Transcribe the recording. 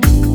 Bye.